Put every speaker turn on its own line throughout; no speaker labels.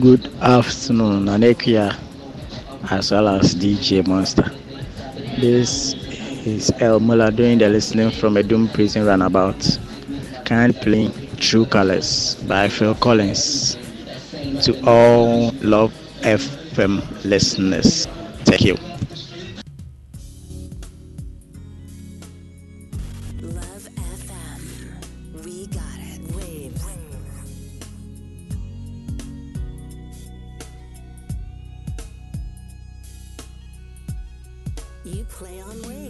Good afternoon, Anekia, as well as DJ Monster. This is El Muller doing the listening from a Doom Prison Runabout. Can't play True Colors by Phil Collins. To all Love FM listeners, thank you.
Play on Wave.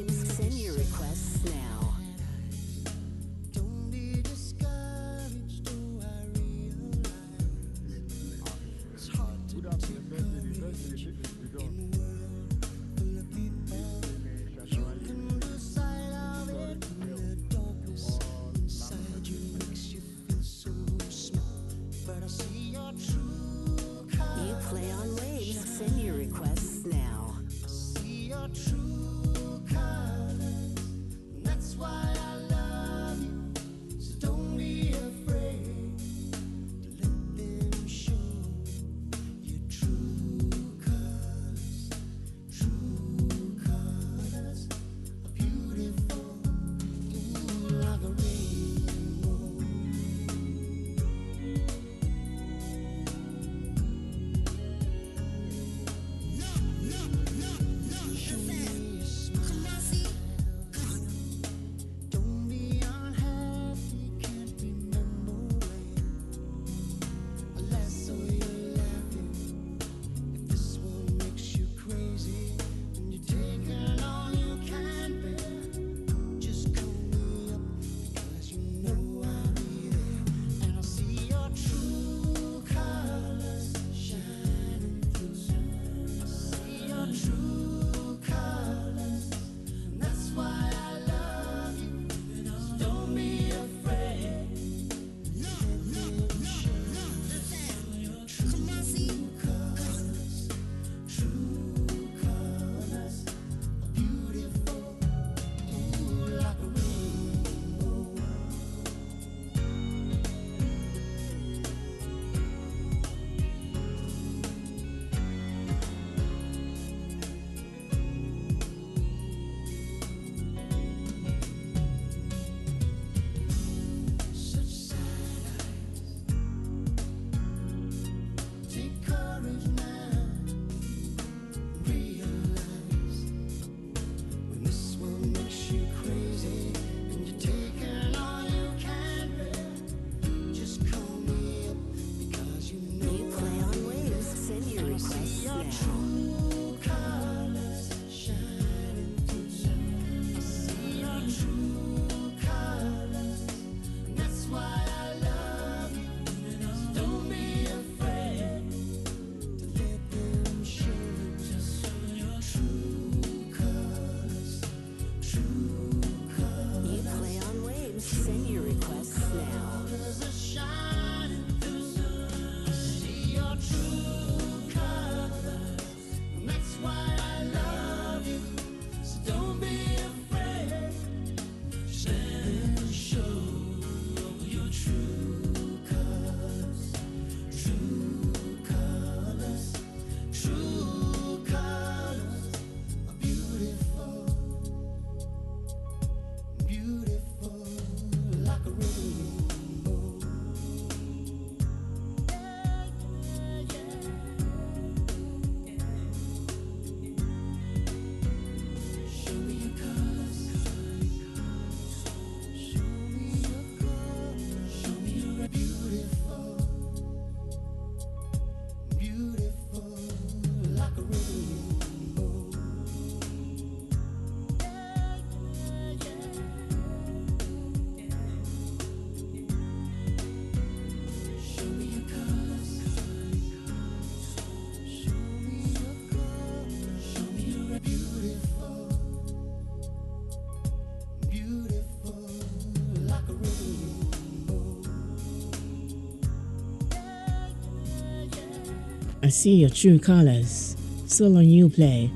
I see your true colors. So long, you play.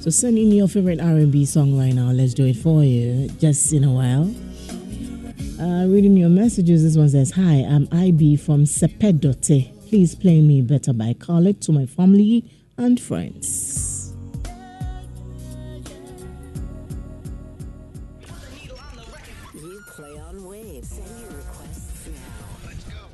So send in your favorite R&B song right now. Let's do it for you. Just in a while. Uh, reading your messages, this one says, Hi, I'm IB from Sepedote. Please play me better by call to my family and friends.
You play on waves. Send your requests now. Let's go.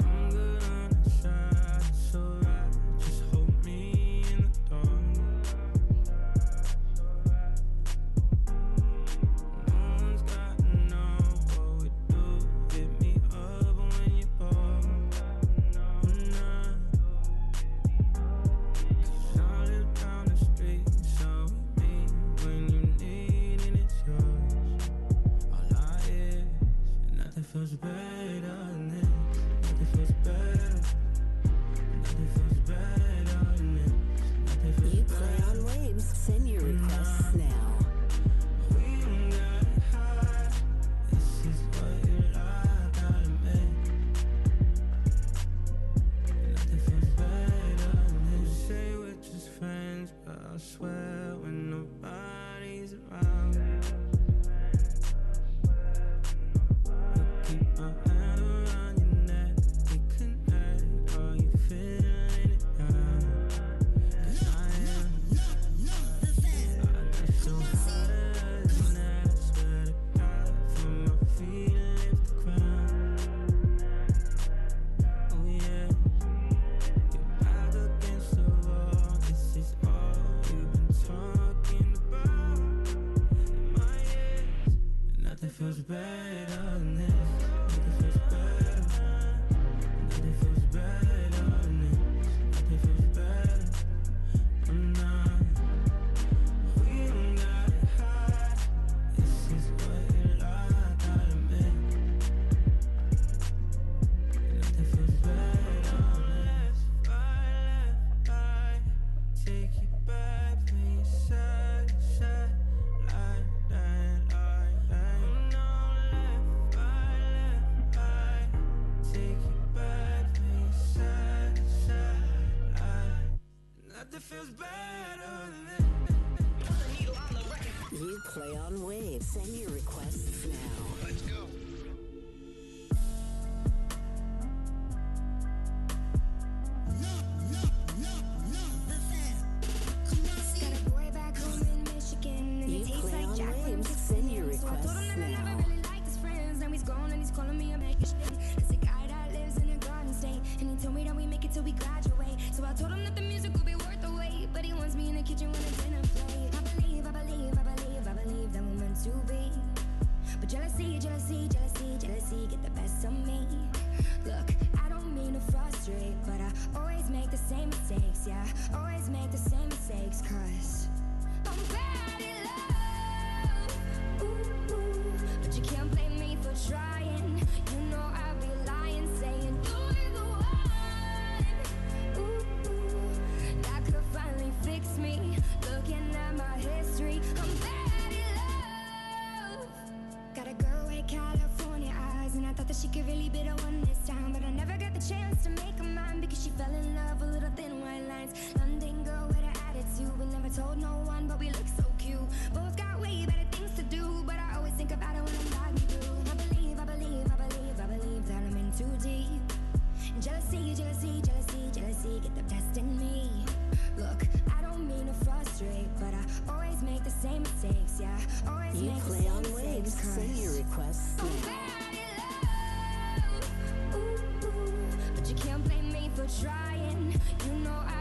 jealousy, jealousy, jealousy get the best of me. Look, I don't mean to frustrate But I always make the same mistakes Yeah, always make the same mistakes Cause I'm bad at love. Ooh, ooh, But you can't blame me for trying. she could really be the one this time But I never got the chance to make her mine Because she fell in love with little thin white lines. London girl with her attitude We never told no one, but we look so cute. Both got way better things to do But I always think about when I'm driving through I believe, I believe, I believe, I believe That I'm in too deep. Jealousy, jealousy, jealousy, jealousy Get the best in me. Look, I don't mean to frustrate But I always make the same mistakes, yeah. Always you make the same mistakes play on waves, your
requests.
Oh, trying, you know I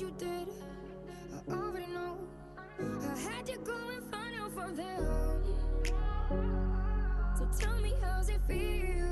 you did. I already know. I had you going far now from there. So tell me, how's it feel?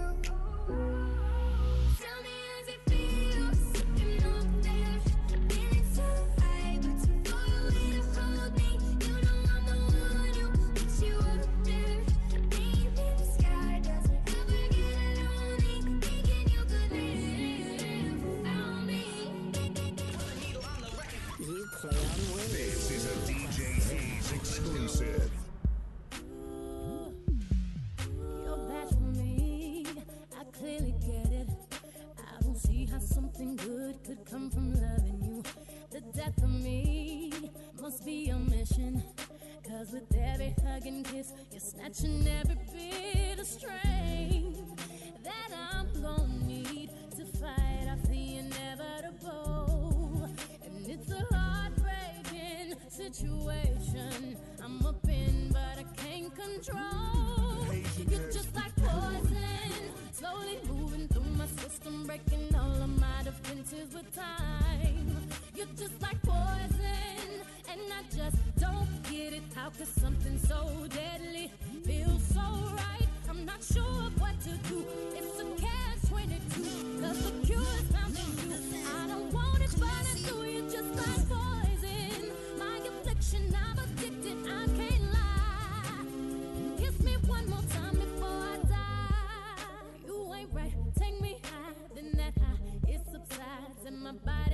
every hug and kiss. You're snatching every bit of strength that I'm gonna need to fight off the inevitable. And it's a heartbreaking situation. I'm up in, but I can't control. You're just like poison, slowly moving through my system, breaking all of my defenses with time. You're just like poison, and I just it out cause something so deadly. Feels so right. I'm not sure of what to do. It's a catch 22 cause the cure is found in you. I don't want it but i do you just like poison. My affliction i'm addicted. I can't lie. Kiss me one more time before i die. You ain't right. Take me higher than that. High it subsides in my body.